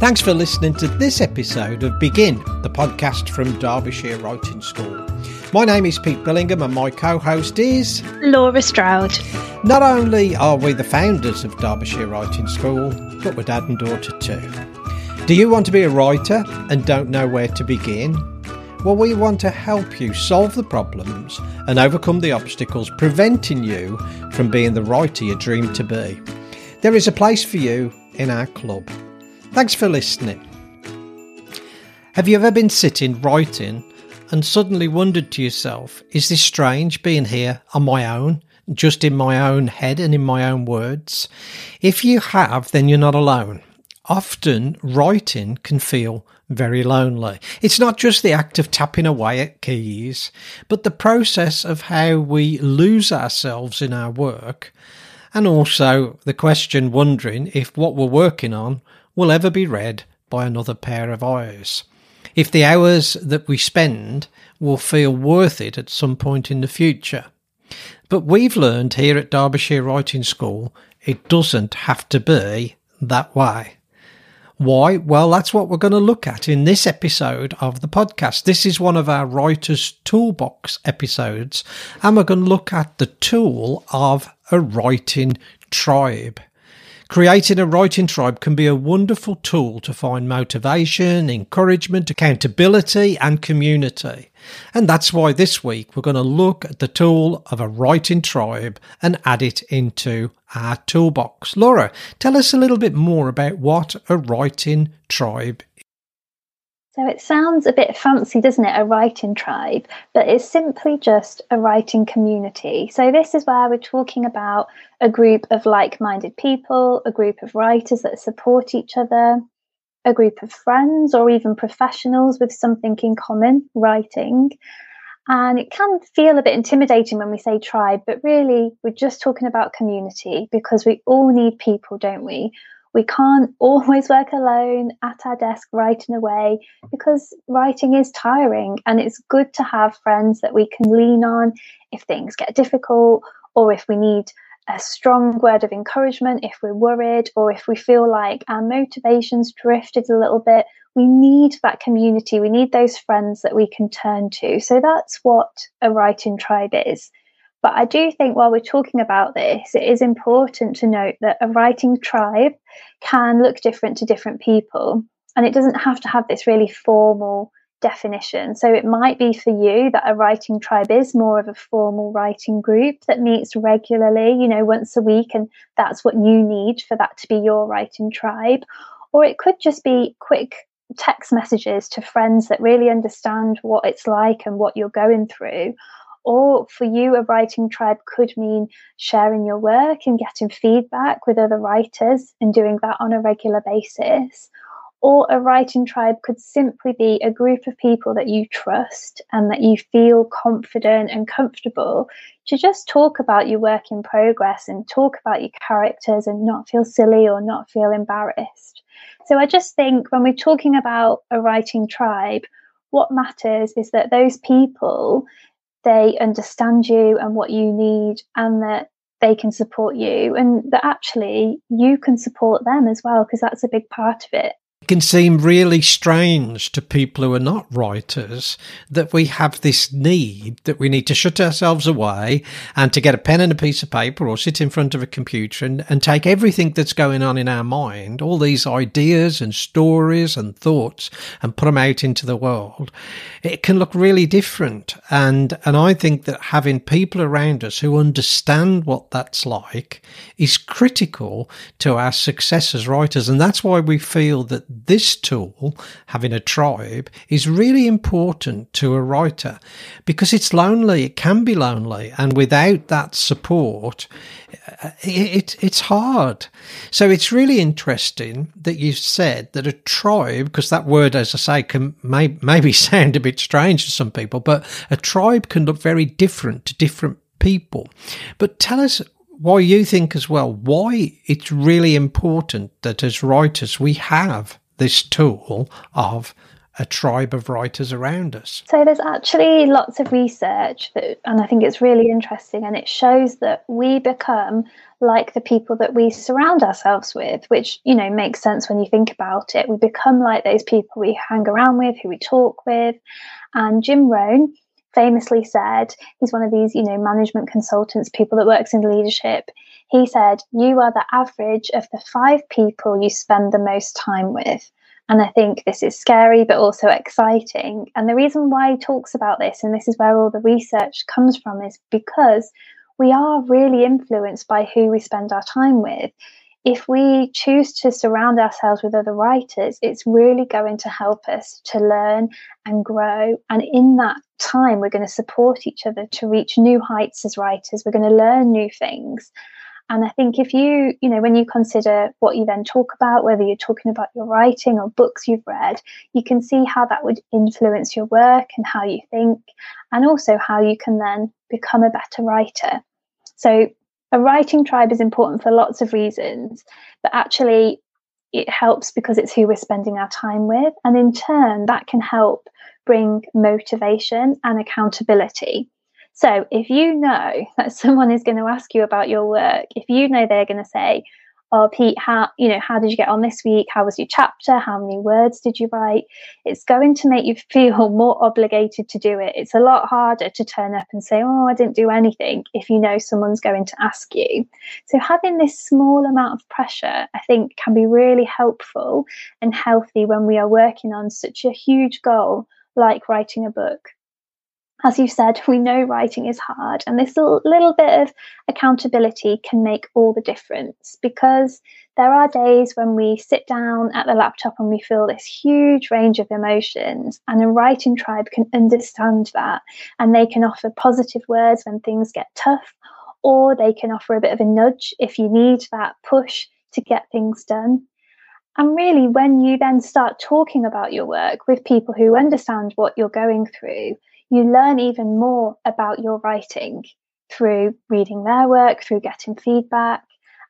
Thanks for listening to this episode of Begin, the podcast from Derbyshire Writing School. My name is Pete Billingham and my co host is Laura Stroud. Not only are we the founders of Derbyshire Writing School, but we're dad and daughter too. Do you want to be a writer and don't know where to begin? Well, we want to help you solve the problems and overcome the obstacles preventing you from being the writer you dream to be. There is a place for you in our club. Thanks for listening. Have you ever been sitting writing and suddenly wondered to yourself, is this strange being here on my own, just in my own head and in my own words? If you have, then you're not alone. Often writing can feel very lonely. It's not just the act of tapping away at keys, but the process of how we lose ourselves in our work, and also the question wondering if what we're working on will ever be read by another pair of eyes. If the hours that we spend will feel worth it at some point in the future. But we've learned here at Derbyshire Writing School it doesn't have to be that way. Why? Well, that's what we're going to look at in this episode of the podcast. This is one of our Writer's Toolbox episodes, and we're going to look at the tool of a writing tribe. Creating a writing tribe can be a wonderful tool to find motivation, encouragement, accountability, and community. And that's why this week we're going to look at the tool of a writing tribe and add it into our toolbox. Laura, tell us a little bit more about what a writing tribe so it sounds a bit fancy, doesn't it? A writing tribe, but it's simply just a writing community. So this is where we're talking about a group of like minded people, a group of writers that support each other, a group of friends, or even professionals with something in common, writing. And it can feel a bit intimidating when we say tribe, but really we're just talking about community because we all need people, don't we? We can't always work alone at our desk writing away because writing is tiring and it's good to have friends that we can lean on if things get difficult or if we need a strong word of encouragement if we're worried or if we feel like our motivations drifted a little bit. We need that community. We need those friends that we can turn to. So that's what a writing tribe is but I do think while we're talking about this, it is important to note that a writing tribe can look different to different people. And it doesn't have to have this really formal definition. So it might be for you that a writing tribe is more of a formal writing group that meets regularly, you know, once a week, and that's what you need for that to be your writing tribe. Or it could just be quick text messages to friends that really understand what it's like and what you're going through. Or for you, a writing tribe could mean sharing your work and getting feedback with other writers and doing that on a regular basis. Or a writing tribe could simply be a group of people that you trust and that you feel confident and comfortable to just talk about your work in progress and talk about your characters and not feel silly or not feel embarrassed. So I just think when we're talking about a writing tribe, what matters is that those people they understand you and what you need and that they can support you and that actually you can support them as well because that's a big part of it can seem really strange to people who are not writers that we have this need that we need to shut ourselves away and to get a pen and a piece of paper or sit in front of a computer and, and take everything that's going on in our mind, all these ideas and stories and thoughts and put them out into the world. It can look really different. And, and I think that having people around us who understand what that's like is critical to our success as writers. And that's why we feel that this tool, having a tribe, is really important to a writer because it's lonely. It can be lonely. And without that support, uh, it, it, it's hard. So it's really interesting that you said that a tribe, because that word, as I say, can may, maybe sound a bit strange to some people, but a tribe can look very different to different people. But tell us why you think as well why it's really important that as writers we have this tool of a tribe of writers around us? So there's actually lots of research that, and I think it's really interesting, and it shows that we become like the people that we surround ourselves with, which you know makes sense when you think about it. We become like those people we hang around with, who we talk with. And Jim Rohn famously said, he's one of these, you know, management consultants, people that works in leadership. He said, You are the average of the five people you spend the most time with. And I think this is scary, but also exciting. And the reason why he talks about this, and this is where all the research comes from, is because we are really influenced by who we spend our time with. If we choose to surround ourselves with other writers, it's really going to help us to learn and grow. And in that time, we're going to support each other to reach new heights as writers. We're going to learn new things. And I think if you, you know, when you consider what you then talk about, whether you're talking about your writing or books you've read, you can see how that would influence your work and how you think, and also how you can then become a better writer. So, a writing tribe is important for lots of reasons, but actually, it helps because it's who we're spending our time with. And in turn, that can help bring motivation and accountability. So if you know that someone is going to ask you about your work, if you know they're going to say, "Oh, Pete, how you know how did you get on this week? How was your chapter? How many words did you write?" It's going to make you feel more obligated to do it. It's a lot harder to turn up and say, "Oh, I didn't do anything," if you know someone's going to ask you. So having this small amount of pressure, I think, can be really helpful and healthy when we are working on such a huge goal like writing a book as you said, we know writing is hard, and this little bit of accountability can make all the difference because there are days when we sit down at the laptop and we feel this huge range of emotions, and a writing tribe can understand that and they can offer positive words when things get tough, or they can offer a bit of a nudge if you need that push to get things done. And really, when you then start talking about your work with people who understand what you're going through, you learn even more about your writing through reading their work, through getting feedback.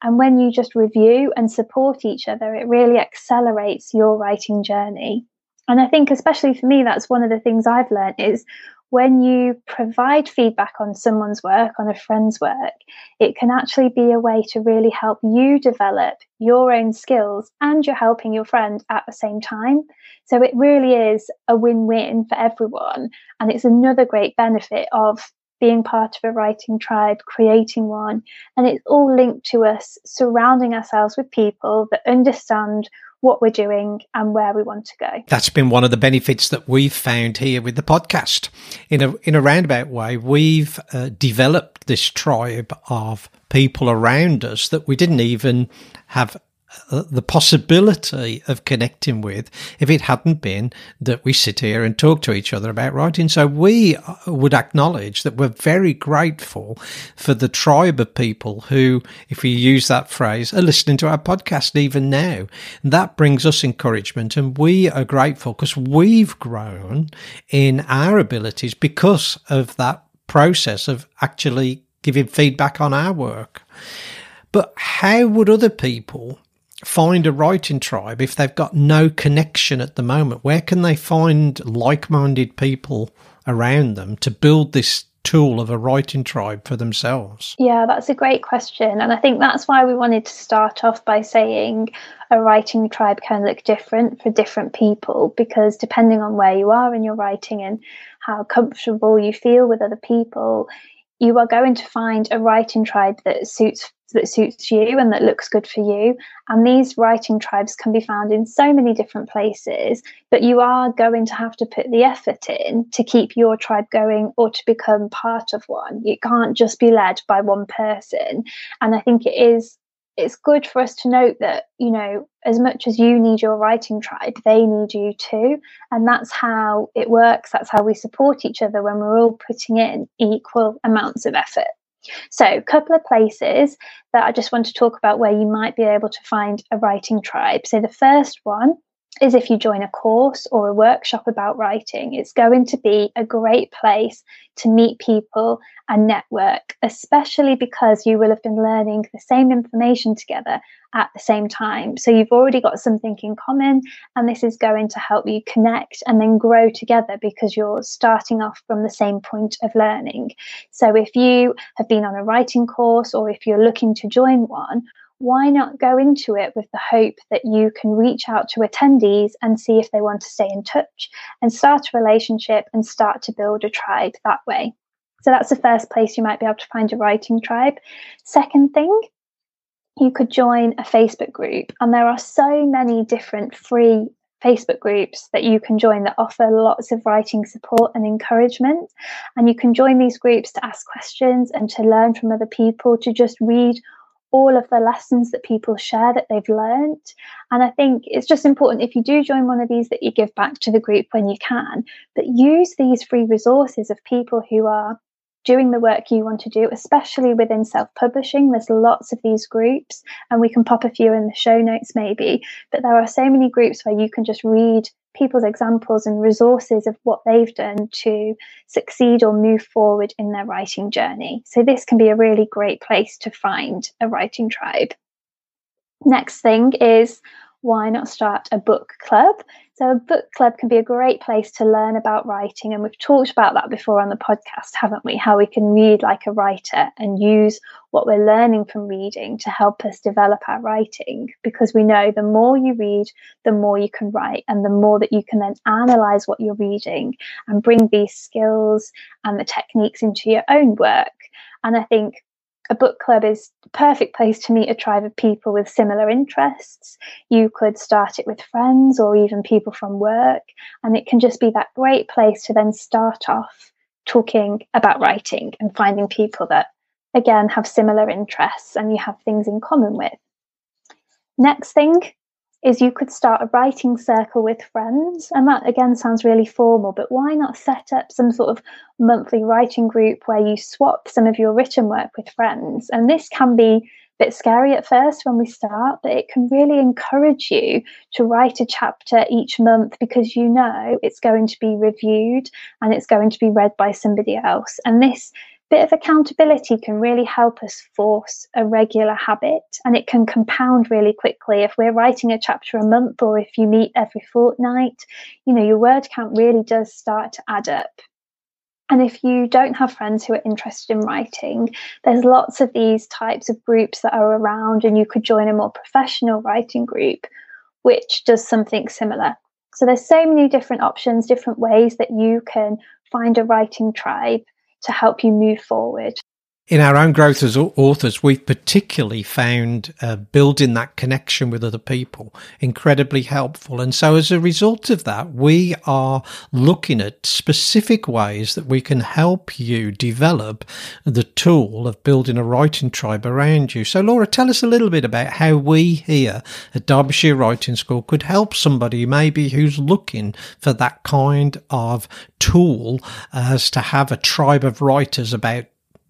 And when you just review and support each other, it really accelerates your writing journey. And I think, especially for me, that's one of the things I've learned is when you provide feedback on someone's work, on a friend's work, it can actually be a way to really help you develop your own skills and you're helping your friend at the same time. So it really is a win win for everyone. And it's another great benefit of being part of a writing tribe, creating one. And it's all linked to us surrounding ourselves with people that understand what we're doing and where we want to go. That's been one of the benefits that we've found here with the podcast. In a in a roundabout way, we've uh, developed this tribe of people around us that we didn't even have the possibility of connecting with if it hadn't been that we sit here and talk to each other about writing. So we uh, would acknowledge that we're very grateful for the tribe of people who, if we use that phrase, are listening to our podcast even now. And that brings us encouragement and we are grateful because we've grown in our abilities because of that process of actually giving feedback on our work. But how would other people find a writing tribe if they've got no connection at the moment? Where can they find like minded people around them to build this tool of a writing tribe for themselves? Yeah, that's a great question. And I think that's why we wanted to start off by saying a writing tribe can look different for different people because depending on where you are in your writing and how comfortable you feel with other people, you are going to find a writing tribe that suits that suits you and that looks good for you. And these writing tribes can be found in so many different places, but you are going to have to put the effort in to keep your tribe going or to become part of one. You can't just be led by one person. And I think it is it's good for us to note that you know as much as you need your writing tribe they need you too. And that's how it works. That's how we support each other when we're all putting in equal amounts of effort. So, a couple of places that I just want to talk about where you might be able to find a writing tribe. So, the first one is if you join a course or a workshop about writing, it's going to be a great place to meet people and network, especially because you will have been learning the same information together at the same time. So you've already got something in common, and this is going to help you connect and then grow together because you're starting off from the same point of learning. So if you have been on a writing course or if you're looking to join one, why not go into it with the hope that you can reach out to attendees and see if they want to stay in touch and start a relationship and start to build a tribe that way? So that's the first place you might be able to find a writing tribe. Second thing, you could join a Facebook group, and there are so many different free Facebook groups that you can join that offer lots of writing support and encouragement. And you can join these groups to ask questions and to learn from other people, to just read all of the lessons that people share that they've learned. And I think it's just important if you do join one of these that you give back to the group when you can, but use these free resources of people who are doing the work you want to do, especially within self publishing. There's lots of these groups, and we can pop a few in the show notes maybe. But there are so many groups where you can just read people's examples and resources of what they've done to succeed or move forward in their writing journey. So, this can be a really great place to find a writing tribe. Next thing is why not start a book club? So, a book club can be a great place to learn about writing. And we've talked about that before on the podcast, haven't we? How we can read like a writer and use what we're learning from reading to help us develop our writing. Because we know the more you read, the more you can write, and the more that you can then analyze what you're reading and bring these skills and the techniques into your own work. And I think a book club is the perfect place to meet a tribe of people with similar interests. You could start it with friends or even people from work, and it can just be that great place to then start off talking about writing and finding people that, again, have similar interests and you have things in common with. Next thing is you could start a writing circle with friends. And that again sounds really formal, but why not set up some sort of monthly writing group where you swap some of your written work with friends? And this can be a bit scary at first when we start, but it can really encourage you to write a chapter each month because you know it's going to be reviewed and it's going to be read by somebody else. And this bit of accountability can really help us force a regular habit and it can compound really quickly. If we're writing a chapter a month or if you meet every fortnight you know your word count really does start to add up. And if you don't have friends who are interested in writing, there's lots of these types of groups that are around, and you could join a more professional writing group which does something similar. So there's so many different options, different ways that you can find a writing tribe to help you move forward in our own growth as authors, we've particularly found uh, building that connection with other people incredibly helpful. And so, as a result of that, we are looking at specific ways that we can help you develop the tool of building a writing tribe around you. So, Laura, tell us a little bit about how we here at Derbyshire Writing School could help somebody maybe who's looking for that kind of tool as to have a tribe of writers about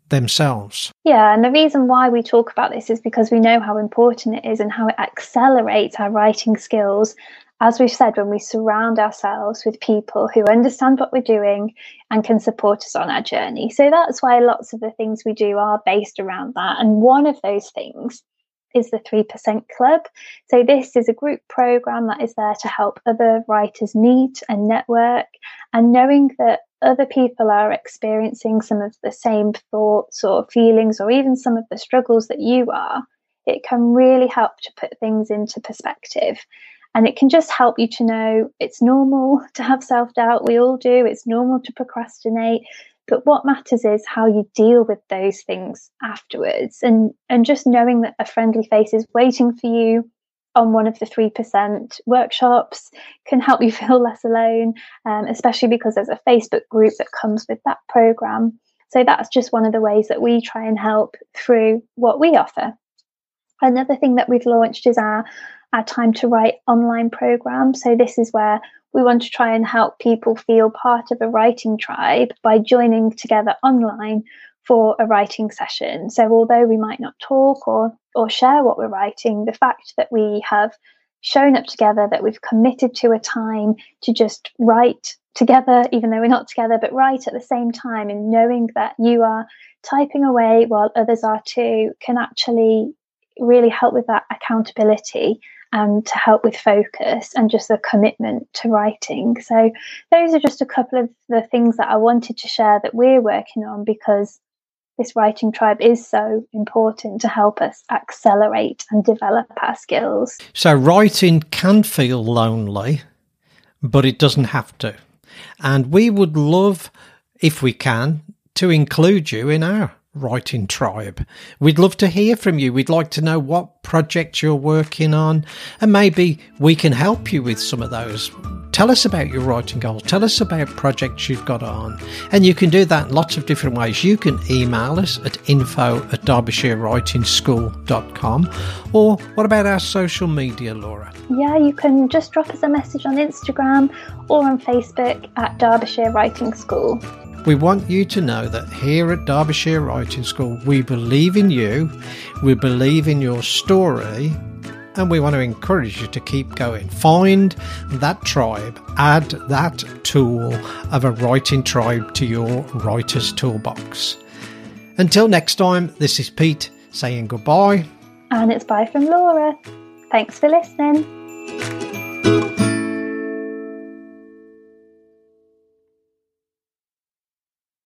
themselves. Yeah, and the reason why we talk about this is because we know how important it is and how it accelerates our writing skills. As we've said, when we surround ourselves with people who understand what we're doing and can support us on our journey. So that's why lots of the things we do are based around that. And one of those things is the 3% Club. So, this is a group program that is there to help other writers meet and network. And knowing that other people are experiencing some of the same thoughts or feelings, or even some of the struggles that you are, it can really help to put things into perspective. And it can just help you to know it's normal to have self doubt. We all do. It's normal to procrastinate. But what matters is how you deal with those things afterwards. And, and just knowing that a friendly face is waiting for you on one of the 3% workshops can help you feel less alone, um, especially because there's a Facebook group that comes with that program. So that's just one of the ways that we try and help through what we offer. Another thing that we've launched is our, our Time to Write online program. So this is where we want to try and help people feel part of a writing tribe by joining together online for a writing session. So although we might not talk or or share what we're writing, the fact that we have shown up together, that we've committed to a time to just write together, even though we're not together, but write at the same time, and knowing that you are typing away while others are too can actually really help with that accountability and to help with focus and just the commitment to writing. So, those are just a couple of the things that I wanted to share that we're working on because this writing tribe is so important to help us accelerate and develop our skills. So, writing can feel lonely, but it doesn't have to. And we would love, if we can, to include you in our writing tribe. We'd love to hear from you. We'd like to know what project you're working on, and maybe we can help you with some of those. Tell us about your writing goals. Tell us about projects you've got on. And you can do that in lots of different ways. You can email us at info at derbyshirewritingschool.com. Or what about our social media, Laura? Yeah, you can just drop us a message on Instagram or on Facebook at Derbyshire Writing School. We want you to know that here at Derbyshire Writing School, we believe in you, we believe in your story, and we want to encourage you to keep going. Find that tribe, add that tool of a writing tribe to your writer's toolbox. Until next time, this is Pete saying goodbye. And it's bye from Laura. Thanks for listening.